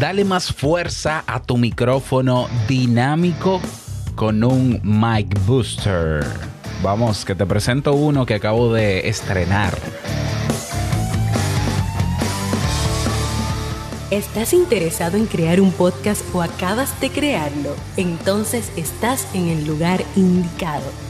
Dale más fuerza a tu micrófono dinámico con un mic booster. Vamos, que te presento uno que acabo de estrenar. ¿Estás interesado en crear un podcast o acabas de crearlo? Entonces estás en el lugar indicado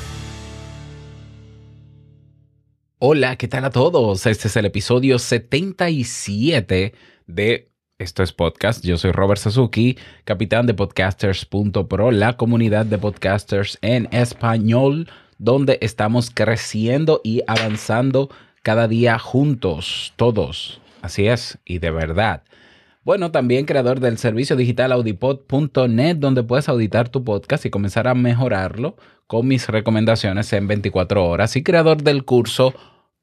Hola, ¿qué tal a todos? Este es el episodio 77 de Esto es Podcast. Yo soy Robert Sasuki, capitán de podcasters.pro, la comunidad de podcasters en español, donde estamos creciendo y avanzando cada día juntos, todos. Así es, y de verdad. Bueno, también creador del servicio digital audipod.net, donde puedes auditar tu podcast y comenzar a mejorarlo con mis recomendaciones en 24 horas. Y creador del curso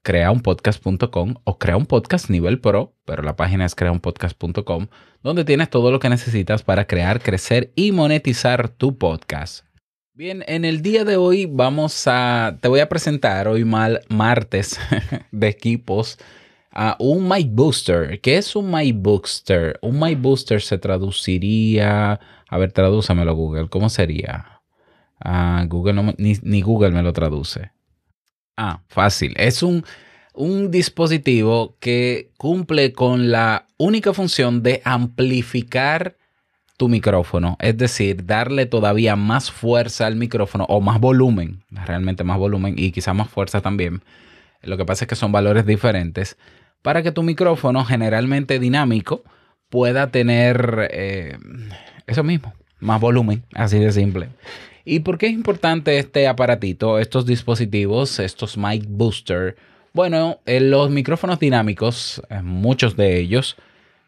creaunpodcast.com o crea un podcast nivel pro, pero la página es creaunpodcast.com, donde tienes todo lo que necesitas para crear, crecer y monetizar tu podcast. Bien, en el día de hoy vamos a, te voy a presentar hoy mal martes de equipos a un My Booster. ¿Qué es un My Booster? Un My Booster se traduciría, a ver, tradúcamelo Google, ¿cómo sería? Ah, Google ni Google me lo traduce. Ah, fácil. Es un, un dispositivo que cumple con la única función de amplificar tu micrófono, es decir, darle todavía más fuerza al micrófono o más volumen, realmente más volumen y quizá más fuerza también. Lo que pasa es que son valores diferentes para que tu micrófono, generalmente dinámico, pueda tener eh, eso mismo, más volumen, así de simple. ¿Y por qué es importante este aparatito, estos dispositivos, estos mic booster? Bueno, los micrófonos dinámicos, eh, muchos de ellos,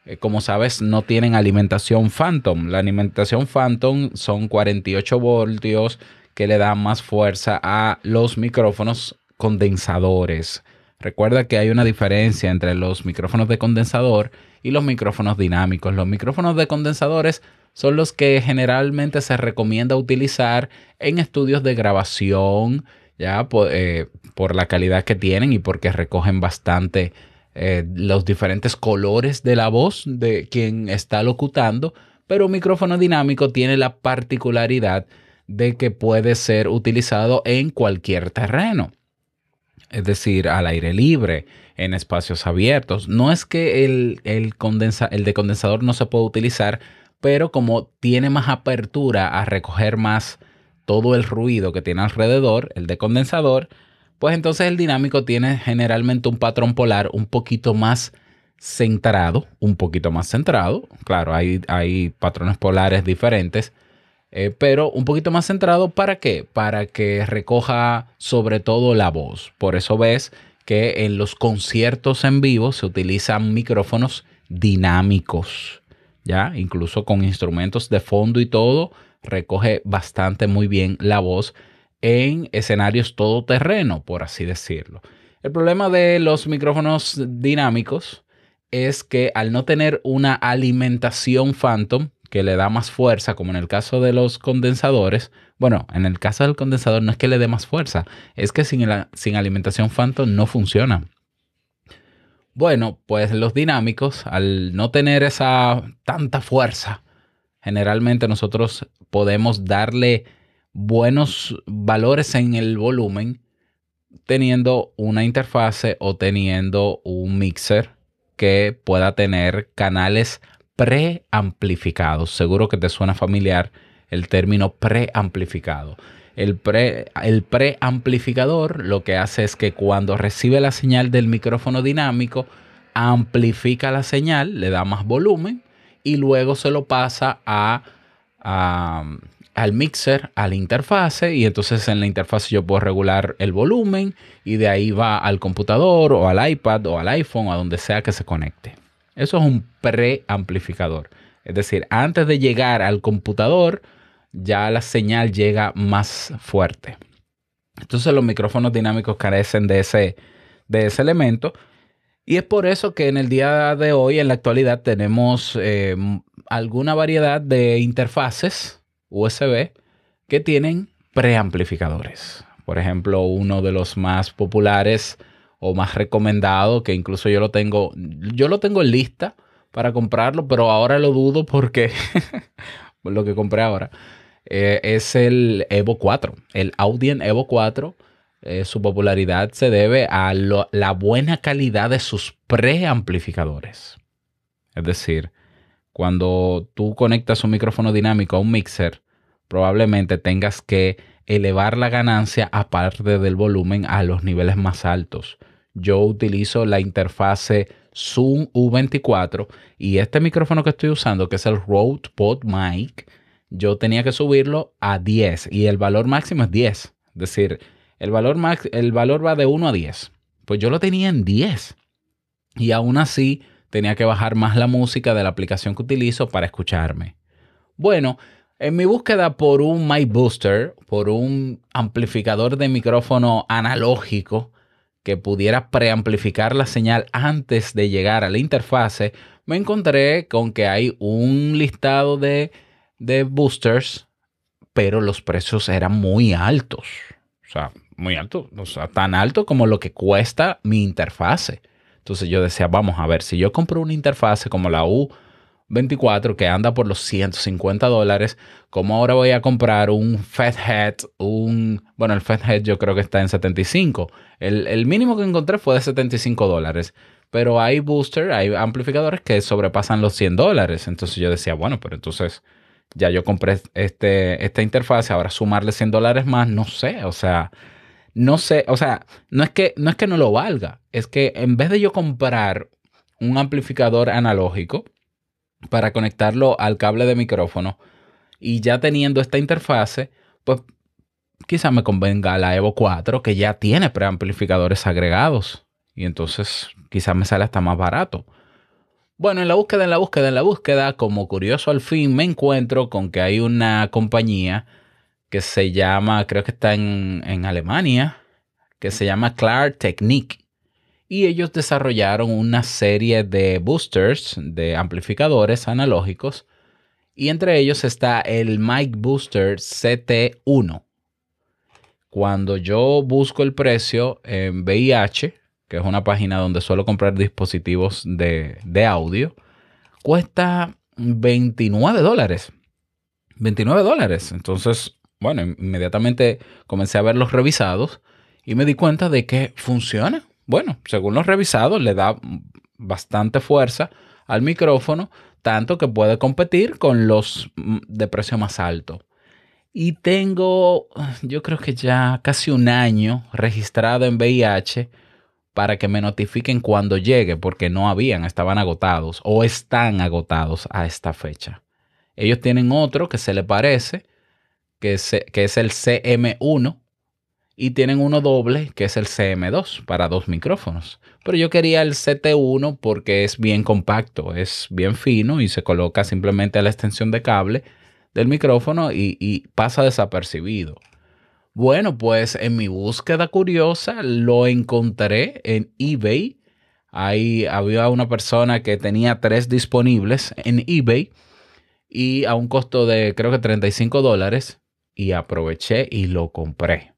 eh, como sabes, no tienen alimentación Phantom. La alimentación Phantom son 48 voltios que le dan más fuerza a los micrófonos condensadores. Recuerda que hay una diferencia entre los micrófonos de condensador y los micrófonos dinámicos. Los micrófonos de condensadores son los que generalmente se recomienda utilizar en estudios de grabación, ya eh, por, la calidad que tienen y porque recogen bastante eh, los diferentes colores de la voz de quien está locutando, pero un micrófono dinámico tiene la particularidad de que puede ser utilizado en cualquier terreno, es decir, al aire libre, en espacios abiertos. No es que el, el, el de condensador no se pueda utilizar pero como tiene más apertura a recoger más todo el ruido que tiene alrededor, el de condensador, pues entonces el dinámico tiene generalmente un patrón polar un poquito más centrado, un poquito más centrado. Claro, hay, hay patrones polares diferentes, eh, pero un poquito más centrado. ¿Para qué? Para que recoja sobre todo la voz. Por eso ves que en los conciertos en vivo se utilizan micrófonos dinámicos ya incluso con instrumentos de fondo y todo, recoge bastante muy bien la voz en escenarios todoterreno, por así decirlo. El problema de los micrófonos dinámicos es que al no tener una alimentación phantom que le da más fuerza, como en el caso de los condensadores, bueno, en el caso del condensador no es que le dé más fuerza, es que sin, sin alimentación phantom no funciona. Bueno, pues los dinámicos, al no tener esa tanta fuerza, generalmente nosotros podemos darle buenos valores en el volumen teniendo una interfase o teniendo un mixer que pueda tener canales preamplificados. Seguro que te suena familiar el término preamplificado. El, pre, el preamplificador lo que hace es que cuando recibe la señal del micrófono dinámico, amplifica la señal, le da más volumen y luego se lo pasa a, al mixer, a la interfase y entonces en la interfase yo puedo regular el volumen y de ahí va al computador o al iPad o al iPhone o a donde sea que se conecte. Eso es un preamplificador. Es decir, antes de llegar al computador, ya la señal llega más fuerte. Entonces los micrófonos dinámicos carecen de ese, de ese elemento. Y es por eso que en el día de hoy, en la actualidad, tenemos eh, alguna variedad de interfaces USB que tienen preamplificadores. Por ejemplo, uno de los más populares o más recomendado, que incluso yo lo tengo, yo lo tengo en lista para comprarlo, pero ahora lo dudo porque lo que compré ahora eh, es el Evo 4, el Audien Evo 4. Eh, su popularidad se debe a la buena calidad de sus preamplificadores. Es decir, cuando tú conectas un micrófono dinámico a un mixer, probablemente tengas que elevar la ganancia aparte del volumen a los niveles más altos. Yo utilizo la interfase Zoom U24 y este micrófono que estoy usando, que es el Rode Pod Mic, yo tenía que subirlo a 10 y el valor máximo es 10. Es decir, el valor, max, el valor va de 1 a 10. Pues yo lo tenía en 10 y aún así tenía que bajar más la música de la aplicación que utilizo para escucharme. Bueno, en mi búsqueda por un mic booster, por un amplificador de micrófono analógico que pudiera preamplificar la señal antes de llegar a la interfase, me encontré con que hay un listado de, de boosters, pero los precios eran muy altos. O sea, muy altos. O sea, tan alto como lo que cuesta mi interfase. Entonces yo decía, vamos a ver, si yo compro una interfase como la U 24 que anda por los 150 dólares, como ahora voy a comprar un Fathead, un, bueno, el Fathead yo creo que está en 75. El, el mínimo que encontré fue de 75 dólares, pero hay booster, hay amplificadores que sobrepasan los 100 dólares. Entonces yo decía, bueno, pero entonces ya yo compré este, esta interfaz, ahora sumarle 100 dólares más, no sé, o sea, no sé, o sea, no es que no, es que no lo valga, es que en vez de yo comprar un amplificador analógico, para conectarlo al cable de micrófono. Y ya teniendo esta interfase, pues quizá me convenga la Evo 4 que ya tiene preamplificadores agregados. Y entonces quizás me sale hasta más barato. Bueno, en la búsqueda, en la búsqueda, en la búsqueda, como curioso al fin me encuentro con que hay una compañía que se llama, creo que está en, en Alemania, que se llama Clar Technique y ellos desarrollaron una serie de boosters, de amplificadores analógicos, y entre ellos está el Mic Booster CT1. Cuando yo busco el precio en VIH, que es una página donde suelo comprar dispositivos de, de audio, cuesta 29 dólares. 29 dólares. Entonces, bueno, inmediatamente comencé a ver los revisados y me di cuenta de que funciona bueno, según los revisados, le da bastante fuerza al micrófono, tanto que puede competir con los mm, de precio más alto. Y tengo, yo creo que ya casi un año registrado en VIH para que me notifiquen cuando llegue, porque no habían, estaban agotados o están agotados a esta fecha. Ellos tienen otro que se le parece, que que es el CM1, y tienen uno doble que es el CM2 para dos micrófonos. Pero yo quería el CT1 porque es bien compacto, es bien fino y se coloca simplemente a la extensión de cable del micrófono y, pasa desapercibido. Bueno, pues en mi búsqueda curiosa lo encontré en eBay. Ahí había una persona que tenía tres disponibles en eBay y a un costo de creo que 35 dólares y aproveché y lo compré.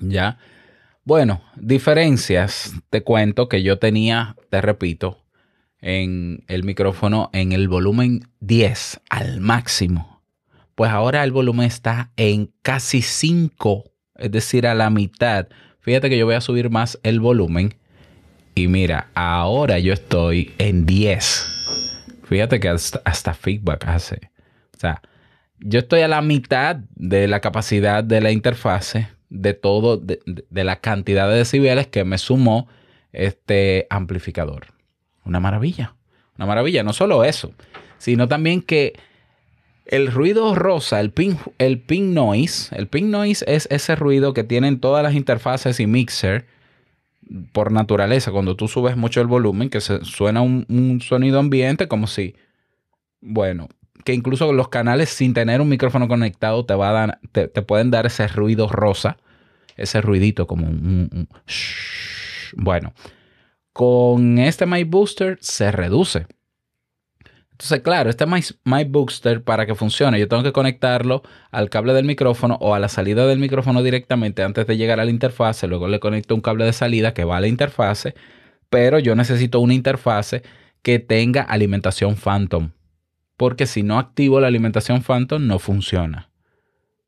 ¿Ya? Bueno, diferencias, te cuento que yo tenía, te repito, en el micrófono en el volumen 10 al máximo. Pues ahora el volumen está en casi 5, es decir, a la mitad. Fíjate que yo voy a subir más el volumen. Y mira, ahora yo estoy en 10. Fíjate que hasta, feedback hace. O sea, yo estoy a la mitad de la capacidad de la interfase de todo, de, la cantidad de decibeles que me sumó este amplificador. Una maravilla, una maravilla. No solo eso, sino también que el ruido rosa, el ping, el noise, el ping noise es ese ruido que tienen todas las interfaces y mixer por naturaleza. Cuando tú subes mucho el volumen, que se suena un, un sonido ambiente como si Bueno, que incluso los canales sin tener un micrófono conectado te, va a dar, te, pueden dar ese ruido rosa, ese ruidito como un... bueno, con este Mic Booster se reduce. Entonces, claro, este Mic Booster para que funcione, yo tengo que conectarlo al cable del micrófono o a la salida del micrófono directamente antes de llegar a la interfase. Luego le conecto un cable de salida que va a la interfase, pero yo necesito una interfase que tenga alimentación Phantom porque si no activo la alimentación Phantom no funciona.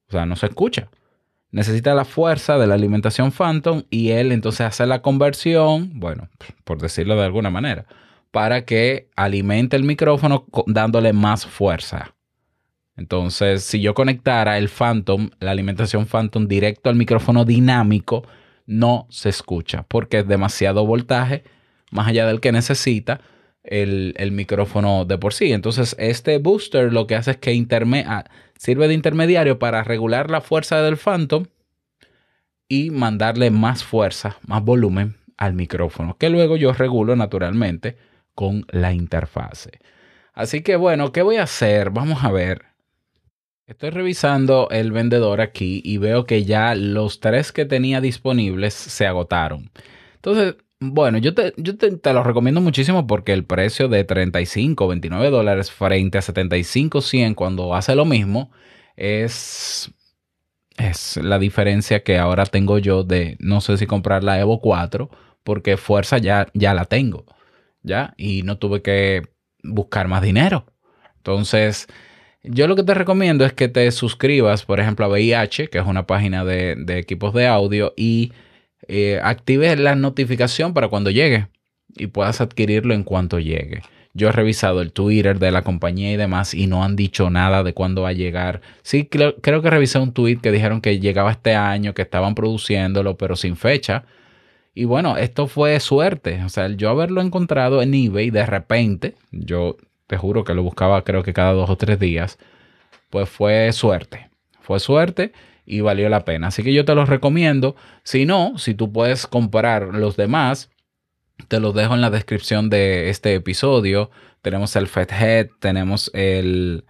O sea, no se escucha. Necesita la fuerza de la alimentación Phantom y él entonces hace la conversión, bueno, por decirlo de alguna manera, para que alimente el micrófono dándole más fuerza. Entonces, si yo conectara el Phantom, la alimentación Phantom directo al micrófono dinámico, no se escucha porque es demasiado voltaje más allá del que necesita el, micrófono de por sí. Entonces, este booster lo que hace es que ah, sirve de intermediario para regular la fuerza del Phantom y mandarle más fuerza, más volumen al micrófono, que luego yo regulo naturalmente con la interfase. Así que bueno, ¿qué voy a hacer? Vamos a ver. Estoy revisando el vendedor aquí y veo que ya los tres que tenía disponibles se agotaron. Entonces, bueno, yo, te, lo recomiendo muchísimo porque el precio de 35, 29 dólares frente a 75, 100 cuando hace lo mismo es, es la diferencia que ahora tengo yo de no sé si comprar la Evo 4 porque fuerza ya, ya la tengo, ¿ya? Y no tuve que buscar más dinero. Entonces, yo lo que te recomiendo es que te suscribas, por ejemplo, a VIH, que es una página de, de equipos de audio, y eh, actives la notificación para cuando llegue y puedas adquirirlo en cuanto llegue. Yo he revisado el Twitter de la compañía y demás y no han dicho nada de cuándo va a llegar. Sí, creo, que revisé un tweet que dijeron que llegaba este año, que estaban produciéndolo, pero sin fecha. Y bueno, esto fue suerte. O sea, yo haberlo encontrado en eBay de repente, yo te juro que lo buscaba creo que cada dos o tres días, pues fue suerte. Fue suerte y valió la pena. Así que yo te los recomiendo. Si no, si tú puedes comprar los demás, te los dejo en la descripción de este episodio. Tenemos el Head, tenemos el,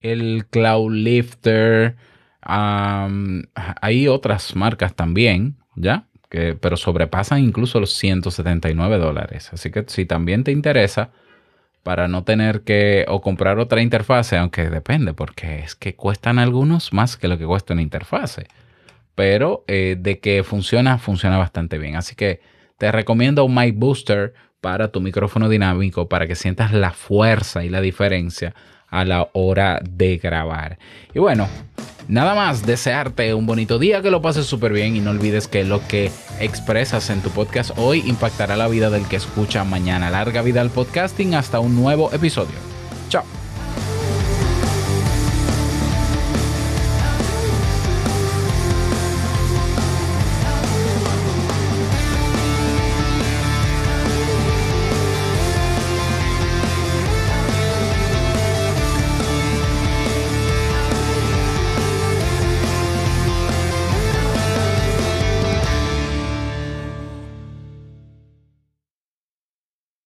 el Cloud Lifter. hay otras marcas también, ¿ya? Pero sobrepasan incluso los 179 dólares. Así que si también te interesa, para no tener que o comprar otra interfase, aunque depende, porque es que cuestan algunos más que lo que cuesta una interfase. Pero eh, de que funciona, funciona bastante bien. Así que te recomiendo un Mic Booster para tu micrófono dinámico para que sientas la fuerza y la diferencia a la hora de grabar. Y bueno, Nada más, desearte un bonito día, que lo pases súper bien y no olvides que lo que expresas en tu podcast hoy impactará la vida del que escucha mañana. Larga vida al podcasting, hasta un nuevo episodio. Chao.